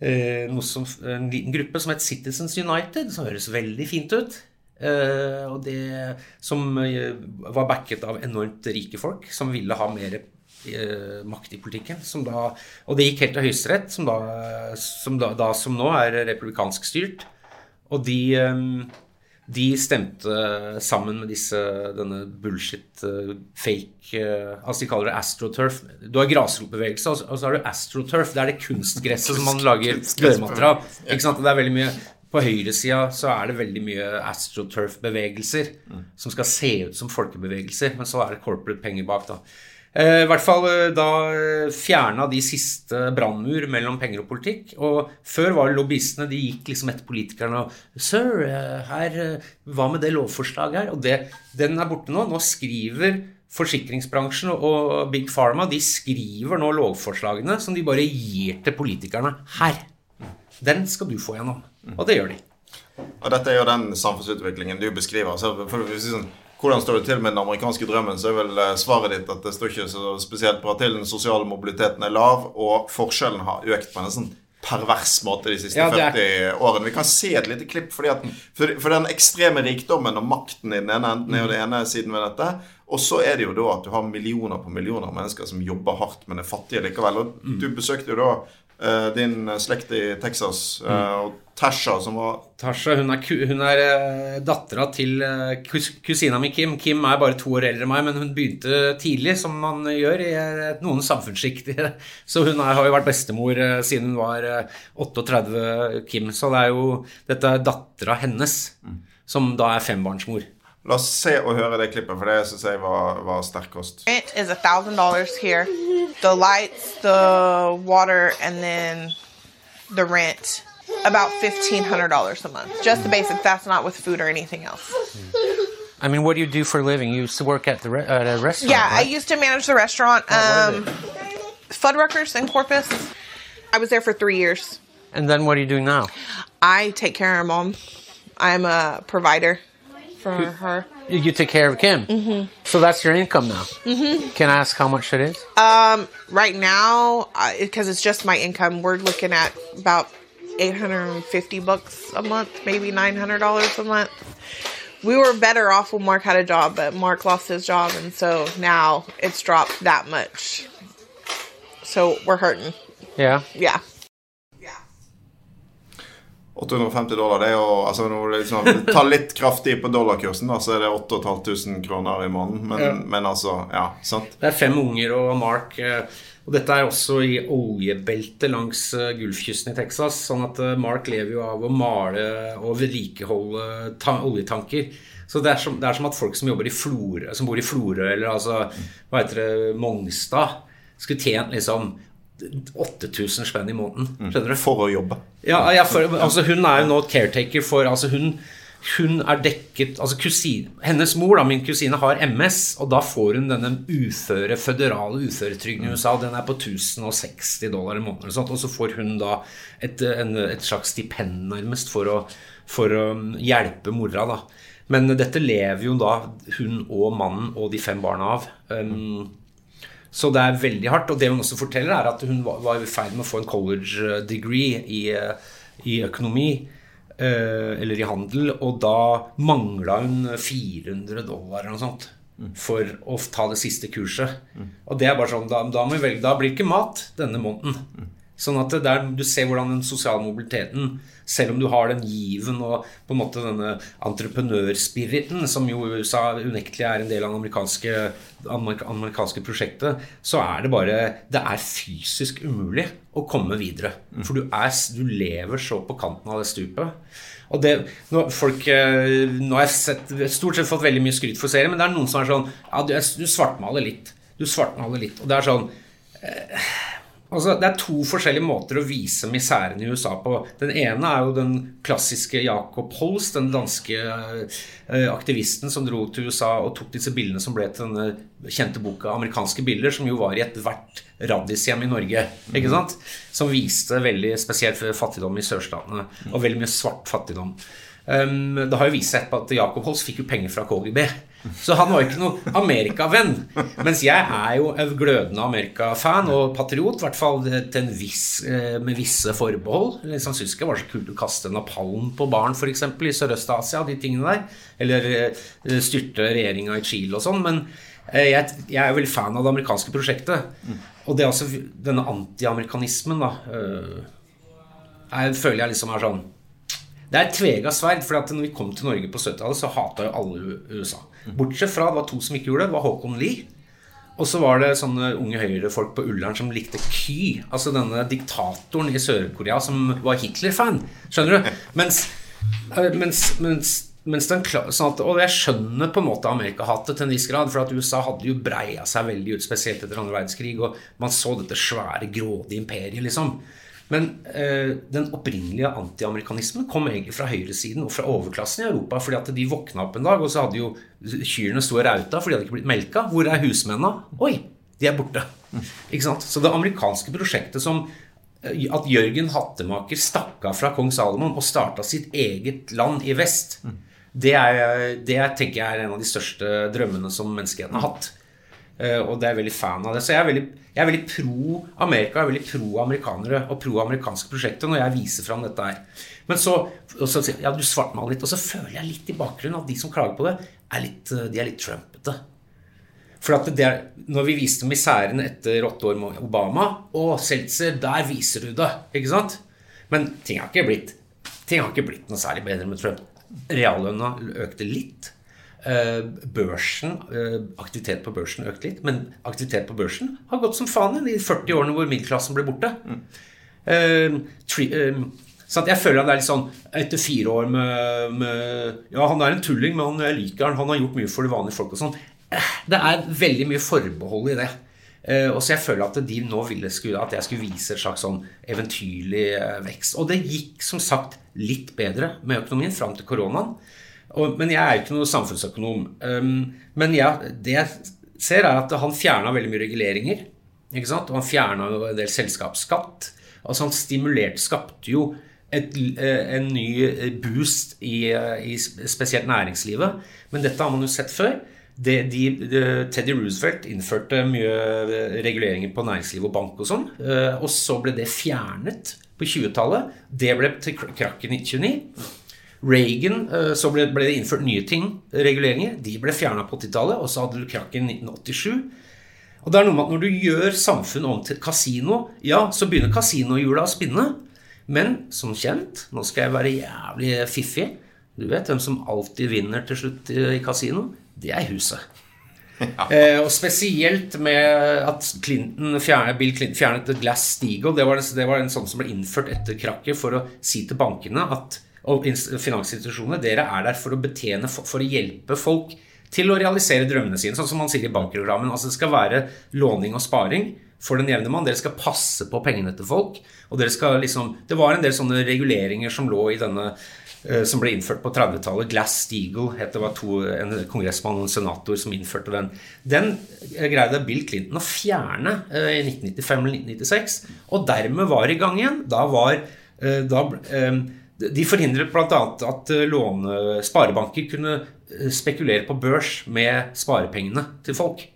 eh, som, en liten gruppe som het Citizens United, som høres veldig fint ut. Eh, og det som eh, var backet av enormt rike folk som ville ha mer makt i politikken. Da, og det gikk helt til Høyesterett, som, da, som, da, da, som nå er republikansk styrt. Og de eh, de stemte sammen med disse, denne bullshit, uh, fake Altså de kaller det astroturf. Du har grasrotbevegelse, og så har du astroturf. Det er det kunstgresset som man lager dørmatter av. Ikke sant? Det er veldig mye på høyresida så er det veldig mye astroturf-bevegelser mm. som skal se ut som folkebevegelser, men så er det corporate penger bak, da. Eh, I hvert fall eh, da eh, fjerna de siste brannmur mellom penger og politikk. Og før var lobbyistene De gikk liksom etter politikerne og Sir, her, hva med det lovforslaget her? Og det, den er borte nå. Nå skriver forsikringsbransjen og Big Pharma de skriver nå lovforslagene som de bare gir til politikerne. Her! Den skal du få gjennom. Og det gjør de. Og dette er jo den samfunnsutviklingen du beskriver. Så for, sånn, hvordan står det til med den amerikanske drømmen, så er vel eh, svaret ditt at det står ikke så spesielt bra til. Den sosiale mobiliteten er lav, og forskjellen har økt på en sånn pervers måte de siste ja, 40 årene. Vi kan se et lite klipp. Fordi at, for, for, den ekstreme rikdommen og makten i den ene enden er jo det ene siden ved dette. Og så er det jo da at du har millioner på millioner av mennesker som jobber hardt, men er fattige likevel. Og mm. du besøkte jo da din slekt i Texas. Uh, og Tasha, som var Tasha, Hun er, hun er dattera til kus, kusina mi Kim. Kim er bare to år eldre enn meg, men hun begynte tidlig, som man gjør i noen samfunnssjikt. Så hun er, har jo vært bestemor siden hun var 38, Kim. Så det er jo dette er dattera hennes, mm. som da er fembarnsmor. La oss se og høre det klippet, for det syns jeg var, var sterk kost. Rent is $1,000 here. The lights, the water, and then the rent. About $1,500 a month. Just the basics. That's not with food or anything else. I mean, what do you do for a living? You used to work at the re- at a restaurant. Yeah, right? I used to manage the restaurant. Um, Fuddruckers in Corpus. I was there for three years. And then what are you doing now? I take care of mom. I'm a provider for Who, her. You take care of Kim. Mm-hmm. So that's your income now. Mm-hmm. Can I ask how much it is? Um, right now, because it's just my income, we're looking at about 850 bucks a month, maybe $900 a month. We were better off when Mark had a job, but Mark lost his job, and so now it's dropped that much. So we're hurting. Yeah. Yeah. 850 dollar, det er jo altså, liksom, Ta litt kraftig på dollarkursen, da, så er det 8500 kroner i måneden. Men, ja. men, altså, ja, sant? Det er fem unger og Mark. Eh, og dette er også i oljebeltet langs eh, Gulfkysten i Texas. Sånn at eh, Mark lever jo av å male og vedlikeholde oljetanker. Så det er, som, det er, som, at folk som, i Flore, som bor i Florø eller altså, hva heter det, Mongstad, skulle tjent liksom 8000 spenn i måneden. Mm. Skjønner du? For å jobbe. Ja, ja for, altså Hun er jo nå caretaker for altså hun, hun er dekket altså kusine, Hennes mor, da, min kusine, har MS, og da får hun denne uføre, føderale uføretrygden i USA. Den er på 1060 dollar i måneden. Og, og så får hun da et, en, et slags stipend, nærmest, for å, for å hjelpe mora. da men dette lever jo da hun og mannen og de fem barna av. Um, så det er veldig hardt. Og det hun også forteller, er at hun var i ferd med å få en college degree i, eh, i økonomi. Eh, eller i handel. Og da mangla hun 400 dollar eller noe sånt for å ta det siste kurset. Og det er bare sånn, da, da, velge, da blir det ikke mat denne måneden. Sånn at der, du ser hvordan den sosiale mobiliteten selv om du har den given og på en måte denne entreprenørspiriten, som jo USA unektelig er en del av det amerikanske, amerikanske prosjektet, så er det bare Det er fysisk umulig å komme videre. Mm. For du, er, du lever så på kanten av det stupet. Og det, nå, folk, eh, nå har jeg sett, stort sett fått veldig mye skryt for serien, men det er noen som er sånn Ja, du, du svartmaler litt. Du svartmaler litt. Og det er sånn eh, Altså, det er to forskjellige måter å vise miseren i USA på. Den ene er jo den klassiske Jacob Holst, den danske uh, aktivisten som dro til USA og tok disse bildene som ble til denne kjente boka 'Amerikanske bilder', som jo var i ethvert radishjem i Norge. ikke sant? Som viste veldig spesielt fattigdom i sørstatene, og veldig mye svart fattigdom. Um, det har jo vist seg at Jacob Holst fikk jo penger fra KGB. Så han var ikke noen amerikavenn. Mens jeg er jo en glødende amerikafan og patriot, i hvert fall viss, eh, med visse forbehold. Liksom, syns ikke det var så kult å kaste napalm på barn f.eks. i Sørøst-Asia, de tingene der. Eller eh, styrte regjeringa i Chile og sånn. Men eh, jeg, jeg, er veldig fan av det amerikanske prosjektet. Og det er altså denne antiamerikanismen, da, jeg føler jeg liksom er sånn det er et tvega sverd. For når vi kom til Norge på 70-tallet, så hata jo alle USA. Bortsett fra det var to som ikke gjorde det. Det var Håkon Lie. Og så var det sånne unge høyrefolk på Ullern som likte Ky. Altså denne diktatoren i Sør-Korea som var Hitler-fan. Skjønner du? Mens, eh, mens, mens, mens den, sånn at, Og jeg skjønner på en måte Amerika-hatet til en viss grad. For at USA hadde jo breia seg veldig ut, spesielt etter andre verdenskrig. Og man så dette svære, grådige imperiet, liksom. Men eh, den opprinnelige antiamerikanismen kom egentlig fra høyresiden og fra overklassen i Europa. fordi at de våkna opp en dag, og så hadde jo kyrne stå rauta fordi de hadde ikke blitt melka. Hvor er husmennene? Oi, de er borte. Ikke sant? Så det amerikanske prosjektet som eh, at Jørgen Hattemaker stakk av fra kong Salomon og starta sitt eget land i vest, det, er, det tenker jeg er en av de største drømmene som menneskeheten har hatt. Eh, og det er jeg veldig fan av det. Så jeg er veldig, jeg er veldig pro Amerika, jeg er veldig pro amerikanere og pro amerikanske prosjekter når jeg viser fram dette her. Men så, så ja, du svartmaler litt, og så føler jeg litt i bakgrunnen at de som klager på det, er litt, de er litt trumpete. For at det er, når vi viste miseren etter åtte år med Obama og Seltzer, der viser du det. ikke sant? Men ting har ikke blitt, ting har ikke blitt noe særlig bedre med Trump. Reallønna økte litt. Eh, børsen, eh, aktivitet på børsen økte litt, men aktivitet på børsen har gått som faen i de 40 årene hvor middelklassen ble borte. Mm. Så jeg føler at det er litt sånn Etter fire år med, med, Ja, han er en tulling, men jeg liker han. Han har gjort mye for de vanlige folk og sånn. Det er veldig mye forbehold i det. Og så jeg føler at de nå ville at jeg skulle vise et slags sånn eventyrlig vekst. Og det gikk som sagt litt bedre med økonomien fram til koronaen. Og, men jeg er ikke noen samfunnsøkonom. Um, men ja, det jeg ser, er at han fjerna veldig mye reguleringer. Ikke sant? Og han fjerna en del selskapsskatt. Altså Han stimulerte, skapte jo et, eh, en ny boost i, i, spesielt næringslivet. Men dette har man jo sett før. Det, de, de, Teddy Roosevelt innførte mye reguleringer på næringsliv og bank og sånn. Eh, og så ble det fjernet på 20-tallet. Det ble til krakken i 1929. Reagan, eh, så ble, ble, det innført nye ting, reguleringer. De ble fjerna på 80-tallet, og så hadde du krakken i 1987. Og det er noe med at Når du gjør samfunn om til kasino, ja, så begynner kasinohjula å spinne. Men som kjent, nå skal jeg være jævlig fiffig Du vet hvem som alltid vinner til slutt i kasino? Det er huset. Ja. Eh, og spesielt med at Clinton fjernet, Bill Clinton fjernet Glass-Steagall. Det, det, var en sånn som ble innført etter krakket for å si til bankene at og finansinstitusjonene, dere er der for å betjene, for å hjelpe folk til å realisere drømmene sine, sånn som man sier i bankprogrammen. Altså det skal være låning og sparing for den jevne mann. Dere skal passe på pengene til folk. og dere skal liksom, Det var en del sånne reguleringer som lå i denne eh, som ble innført på 30-tallet. Glass-Steagall het det var to, en kongressmann og en senator som innførte den. Den eh, greide Bill Clinton å fjerne eh, i 1995 eller 1996, og dermed var i gang igjen. Da var da, de forhindret bl.a. at eh, låne, sparebanker kunne eh, spekulere på børs med sparepengene til folk.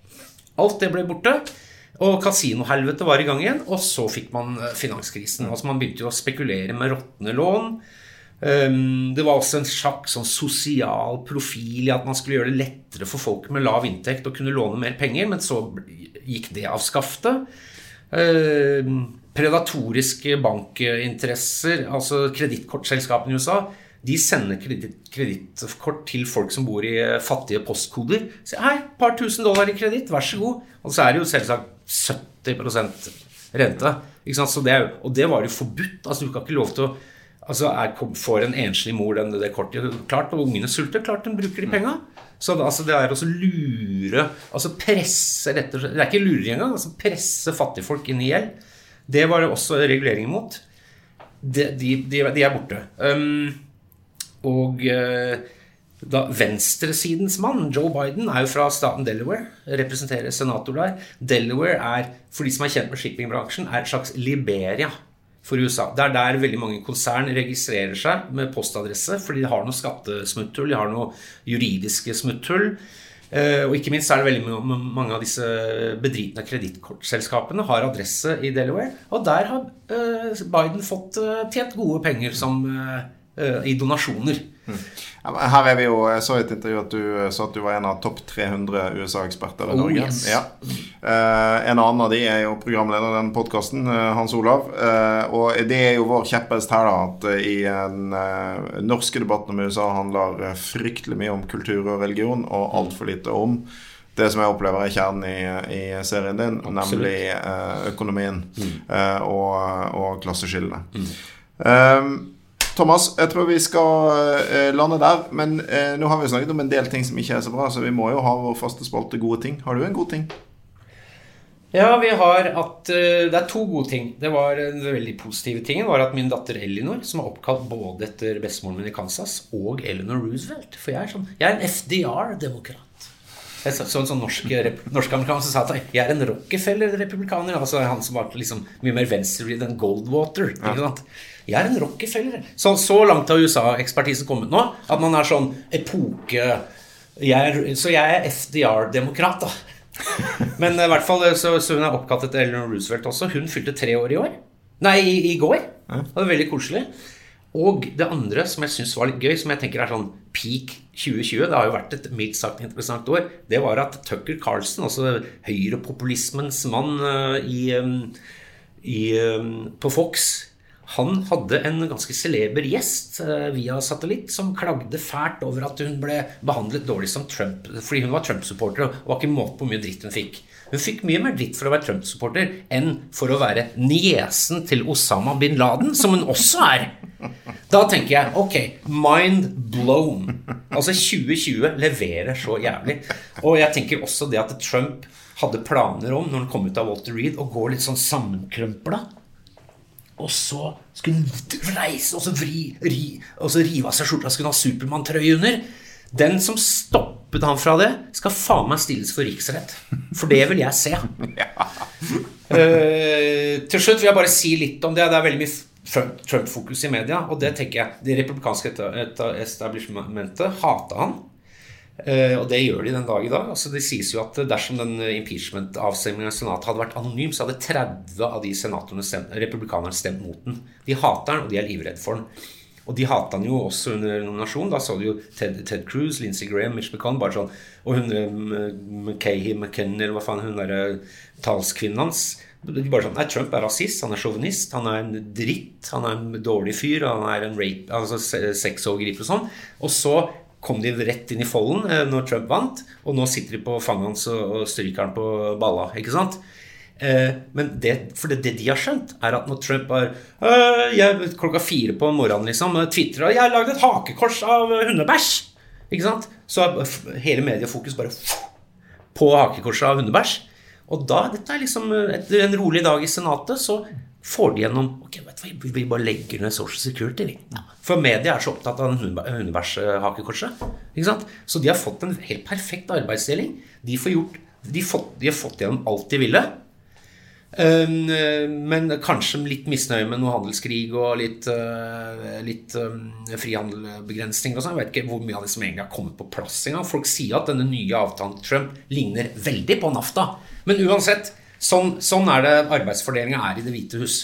Alt det ble borte. Og kasinohelvete var i gang igjen, og så fikk man eh, finanskrisen. Altså Man begynte jo å spekulere med råtne lån. Ehm, det var også en sjakk sånn sosial profil i at man skulle gjøre det lettere for folk med lav inntekt å kunne låne mer penger, men så gikk det av skaftet. Predatoriske bankinteresser, altså kredittkortselskapene i USA, de sender kredittkort til folk som bor i eh, fattige postkoder. Sier hei, et par tusen dollar i kreditt, vær så god. Og så er det jo selvsagt 70% rente. Det og det var jo forbudt. altså Du kan ikke lov til å altså er, Får en enslig mor den, det kortet klart, og ungene sulter, klart de bruker de penga. Så altså, det er å lure Altså presse rett og slett Det er ikke lureri engang. altså Presse fattigfolk inn i gjeld. Det var det også reguleringer mot. De, de, de, er borte. Um, og uh, da venstresidens mann, Joe Biden, er jo fra staten Delaware. Representerer senator der. Delaware er, for de som er kjent med shippingbransjen, er et slags Liberia for USA. Det er der veldig mange konsern registrerer seg med postadresse, fordi de har noe skattesmutthull, de har noe juridiske smutthull. Eh, og ikke minst er det veldig mange av disse bedritne kredittkortselskapene har adresse i Delaware. Og der har eh, Biden fått eh, tjent gode penger som, i donasjoner. Mm. Her er vi jo, Jeg så i et intervju at du sa at du var en av topp 300 USA-eksperter i oh, Norge. Yes. Ja. Uh, en annen av de er jo programleder i denne podkasten, uh, Hans Olav. Uh, og det er jo vår kjepphest her, da, at i den norske debatten om USA handler fryktelig mye om kultur og religion, og altfor lite om det som jeg opplever er kjernen i, i serien din, Absolutt. nemlig økonomien mm. og, og klasseskillene. Mm. Um, Thomas, jeg tror vi skal eh, lande der. Men eh, nå har vi snakket om en del ting som ikke er så bra, så vi må jo ha vår faste spalte gode ting. Har du en god ting? Ja, vi har at uh, Det er to gode ting. Det var Den veldig positive tingen var at min datter Elinor, som er oppkalt både etter bestemoren min i Kansas og Eleanor Roosevelt For jeg er, sånn, jeg er en FDR-demokrat. Så, sånn norsk, norsk-amerikaner sa at jeg er en Rockefeller-republikaner. Altså han som var liksom mye mer venstrevridd enn Goldwater. Ikke sant? Jeg er en Rockefeller. Så, så langt har USA-ekspertisen kommet nå at man er sånn epoke jeg er, Så jeg er FDR-demokrat, da. Men i hvert fall så, så hun er oppkalt etter Eleanor Roosevelt også. Hun fylte tre år i år. Nei, i, i går. Det var veldig koselig. Og det andre som jeg syns var litt gøy, som jeg tenker er sånn peak 2020, det har jo vært et mildt sagt interessant år, det var at Tucker Carlson, altså høyrepopulismens mann uh, i, i, på Fox han hadde en ganske celeber gjest uh, via satellitt som klagde fælt over at hun ble behandlet dårlig som Trump fordi hun var Trump-supporter og var ikke måte på hvor mye dritt hun fikk. Hun fikk mye mer dritt for å være Trump-supporter enn for å være niesen til Osama bin Laden, som hun også er. Da tenker jeg ok, mind blown. Altså 2020 leverer så jævlig. Og jeg tenker også det at Trump hadde planer om, når han kom ut av Walter Reed, å gå litt sånn sammenkrømpla og så skulle hun reise og så vri, ri, og så rive av seg skjorta. Skulle ha Supermann-trøye under. Den som stoppet han fra det, skal faen meg stilles for riksrett. For det vil jeg se. uh, til slutt vil jeg bare si litt om det. Det er veldig mye Trump-fokus i media, og det tenker jeg Det republikanske establishmentet hata han. Uh, og det gjør de den dag i dag. Altså, det sies jo at dersom den impeachment-avstemningen i Senatet hadde vært anonym, så hadde 30 av de senatorene stemt, republikanerne stemt mot den. De hater den, og de er livredde for den. Og de hata han jo også under nominasjonen. Da så du jo Ted, Ted Cruz, Lindsey Graham, Mitch McConnell bare sånn, Og hun eh, McKay, McKenny, eller hva faen hun derre talskvinnen hans de bare sånn, Nei, Trump er rasist, han er sjåvinist, han er en dritt, han er en dårlig fyr, han er en rape, altså sexovergriper og sånn. Og så kom de rett inn i folden eh, når Trump vant, og nå sitter de på fanget hans og stryker han på balla. ikke sant? Eh, men det, for det, det, de har skjønt, er at når Trump har øh, jeg, klokka fire på morgenen liksom, tvitra 'Jeg har lagd et hakekors av hundebæsj', ikke sant? så er hele mediefokus bare på hakekorset av hundebæsj. Og da, dette er liksom etter en rolig dag i Senatet, så får de gjennom ok, vet du, Vi bare legger ned Social Security. Vi. For media er så opptatt av univershakekorset. Ikke sant? Så de har fått en helt perfekt arbeidsdeling. De, får gjort, de, fått, de har fått gjennom alt de ville. Um, men kanskje litt misnøye med noe handelskrig og litt, uh, litt um, frihandelbegrensning. Og sånn. Jeg vet ikke hvor mye av det som egentlig har kommet på plass engang. Folk sier at denne nye avtalen til Trump ligner veldig på NAFTA. Men uansett, Sånn, sånn er det arbeidsfordelinga er i Det hvite hus.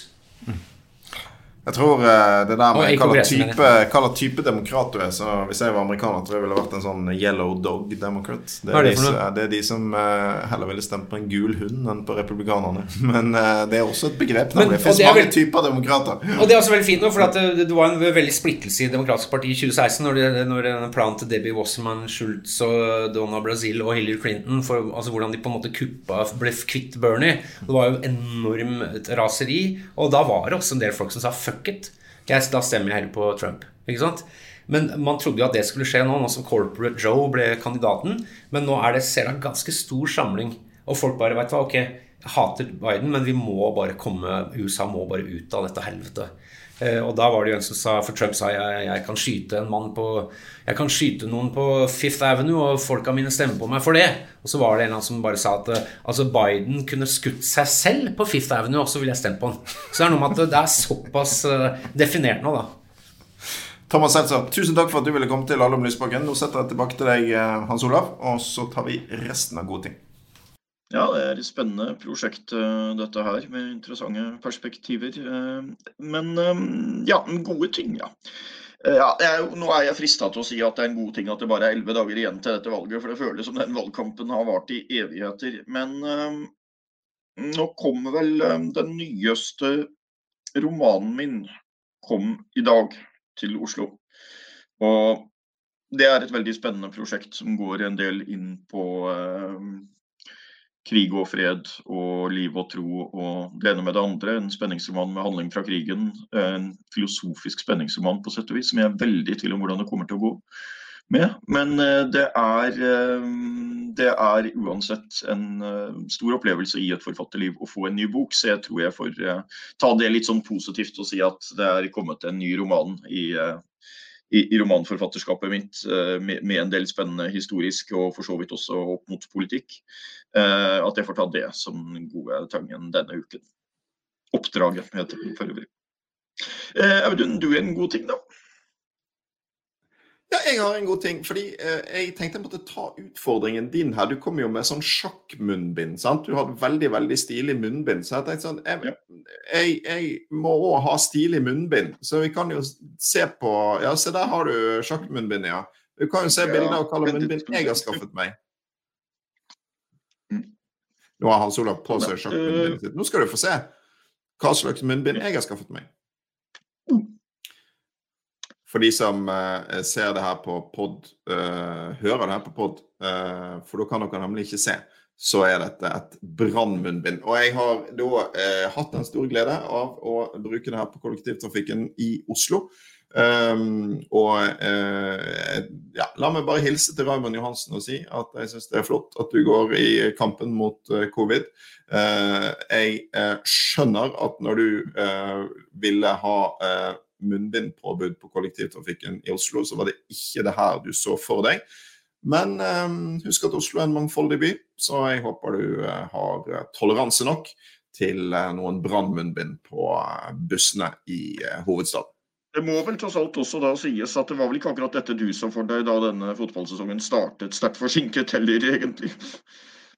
Jeg tror uh, det der med hva type, hva type demokrat du er så Hvis jeg var amerikaner, tror jeg ville vært en sånn yellow dog democrat. Det er, det, de, det er de, som uh, heller ville stemt på en gul hund enn på republikanerne. Men uh, det er også et begrep. Men, det fins mange typer demokrater. Og det er også veldig fint nå, for det, det, var en veldig splittelse i Demokratisk parti i 2016 når, det, når planen til Debbie Wasserman Schultz og Donna Brazil og Hillary Clinton for altså hvordan de på en måte kuppa ble kvitt Bernie. Det var jo enormt raseri. Og da var det også en del folk som sa fuck it. Jeg, da stemmer jeg heller på Trump. Ikke sant? Men man trodde jo at det skulle skje nå, nå som Corporate Joe ble kandidaten. Men nå er det, ser det ganske stor samling. Og folk bare vet hva, ok, jeg hater Biden, men vi må bare komme USA må bare ut av dette helvetet. Eh, og da var det jo en som sa For Trump sa jeg, jeg kan skyte en mann på Jeg kan skyte noen på Fifth Avenue, og folka mine stemmer på meg for det. Og så var det en som bare sa at eh, altså Biden kunne skutt seg selv på Fifth Avenue, og så ville jeg stemt på han. Så det er noe med at det er såpass eh, definert nå, da. Thomas Seltzer, tusen takk for at du ville komme til Alle om Lysbakken. Nå setter jeg tilbake til deg, Hans Olav, og så tar vi resten av gode ting. Ja, det er et spennende prosjekt eh, dette her, med interessante perspektiver. Eh, men eh, ja, gode ting, ja. Ja, jeg, nå er jeg frista til å si at det er en god ting at det bare er elleve dager igjen til dette valget, for det føles som den valgkampen har vart i evigheter. Men nå kommer vel den nyeste romanen min kom i dag til Oslo. Og det er et veldig spennende prosjekt som går en del inn på krig og fred og liv og tro og det ene med det andre. En spenningsroman med handling fra krigen. En filosofisk spenningsroman på sett og vis, som jeg er veldig i tvil om hvordan det kommer til å gå med. Men eh, det er, eh, det er uansett en eh, stor opplevelse i et forfatterliv å få en ny bok, så jeg tror jeg får ta det litt sånn positivt og si at det er kommet en ny roman i i, romanforfatterskapet mitt med, med, en del spennende historisk og for så vidt også opp mot politikk. Eh, at jeg får ta det som den gode tangen denne uken. Oppdraget heter det for øvrig. Eh, Audun, du er en god ting, da? Ja, jeg har en god ting. fordi eh, Jeg tenkte jeg måtte ta utfordringen din her. Du kom jo med sånn sjakkmunnbind. sant? Du hadde veldig veldig stilig munnbind. Så jeg tenkte sånn Jeg, jeg, jeg må òg ha stilig munnbind. Så vi kan jo se på Ja, se der har du sjakkmunnbind, ja. Du kan jo se bilder av hva slags munnbind jeg har skaffet meg. Nå har Hans Olav på seg sjakkmunnbindet sitt. Nå skal du få se hva slags munnbind jeg har skaffet meg. For de som uh, ser det her på pod, uh, hører det her på pod, uh, for da kan dere nemlig ikke se, så er dette et brannmunnbind. Og jeg har da hatt den store glede av å bruke det her på kollektivtrafikken i Oslo. Um, og uh, ja, la meg bare hilse til Raymond Johansen og si at jeg syns det er flott at du går i kampen mot uh, covid. Uh, jeg skjønner at når du ville ha munnbindpåbud på kollektivtrafikken i Oslo, så var det ikke det her du så for deg. Men eh, husk at Oslo er en mangfoldig by, så jeg håper du har toleranse nok til noen brannmunnbind på bussene i hovedstaden. Det må vel tross alt også da sies at det var vel ikke akkurat dette du så for deg da denne fotballsesongen startet sterkt forsinket heller, egentlig.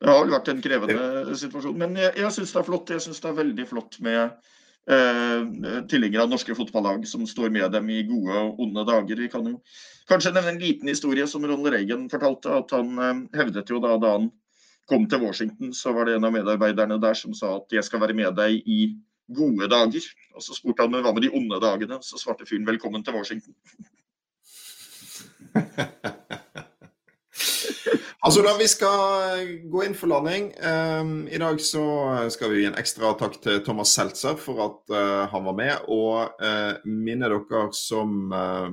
Det har vel vært en krevende situasjon. Men jeg, jeg syns det er flott. Jeg syns det er veldig flott med eh, tilhengere av norske fotballag som står med dem i gode og onde dager. Vi kan jo kanskje nevne en liten historie som Ronald Reagan fortalte. At han eh, hevdet jo da, da han kom til Washington, så var det en av medarbeiderne der som sa at jeg skal være med deg i gode dager. Og så spurte han hva med de onde dagene. Så svarte fyren velkommen til Washington. altså da Vi skal gå inn for landing. Um, I dag så skal vi gi en ekstra takk til Thomas Seltzer for at uh, han var med, og uh, minne dere som uh,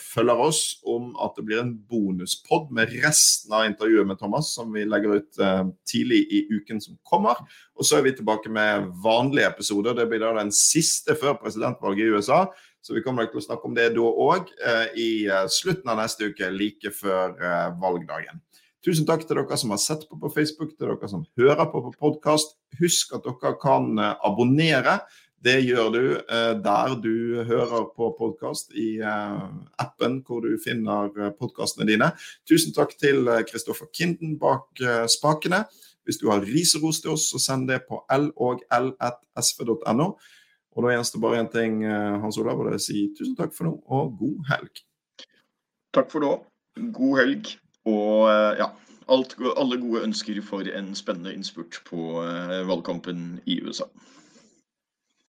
følger oss om at det blir en bonuspod med resten av intervjuet med Thomas, som vi legger ut tidlig i uken som kommer. Og så er vi tilbake med vanlige episoder. Det blir da den siste før presidentvalget i USA. Så vi kommer til å snakke om det da òg, i slutten av neste uke, like før valgdagen. Tusen takk til dere som har sett på på Facebook, til dere som hører på på podkast. Husk at dere kan abonnere det gjør du eh, der du hører på podkast, i eh, appen hvor du finner eh, podkastene dine. Tusen takk til Kristoffer Kinden bak spakene. Hvis du har ris og ros til oss, så send det på logl.sv.no. Og da gjenstår bare én ting, Hans Olav, og det er å si tusen takk for nå, og god helg. Takk for nå. God helg. Og ja, alt, alle gode ønsker for en spennende innspurt på valgkampen i USA.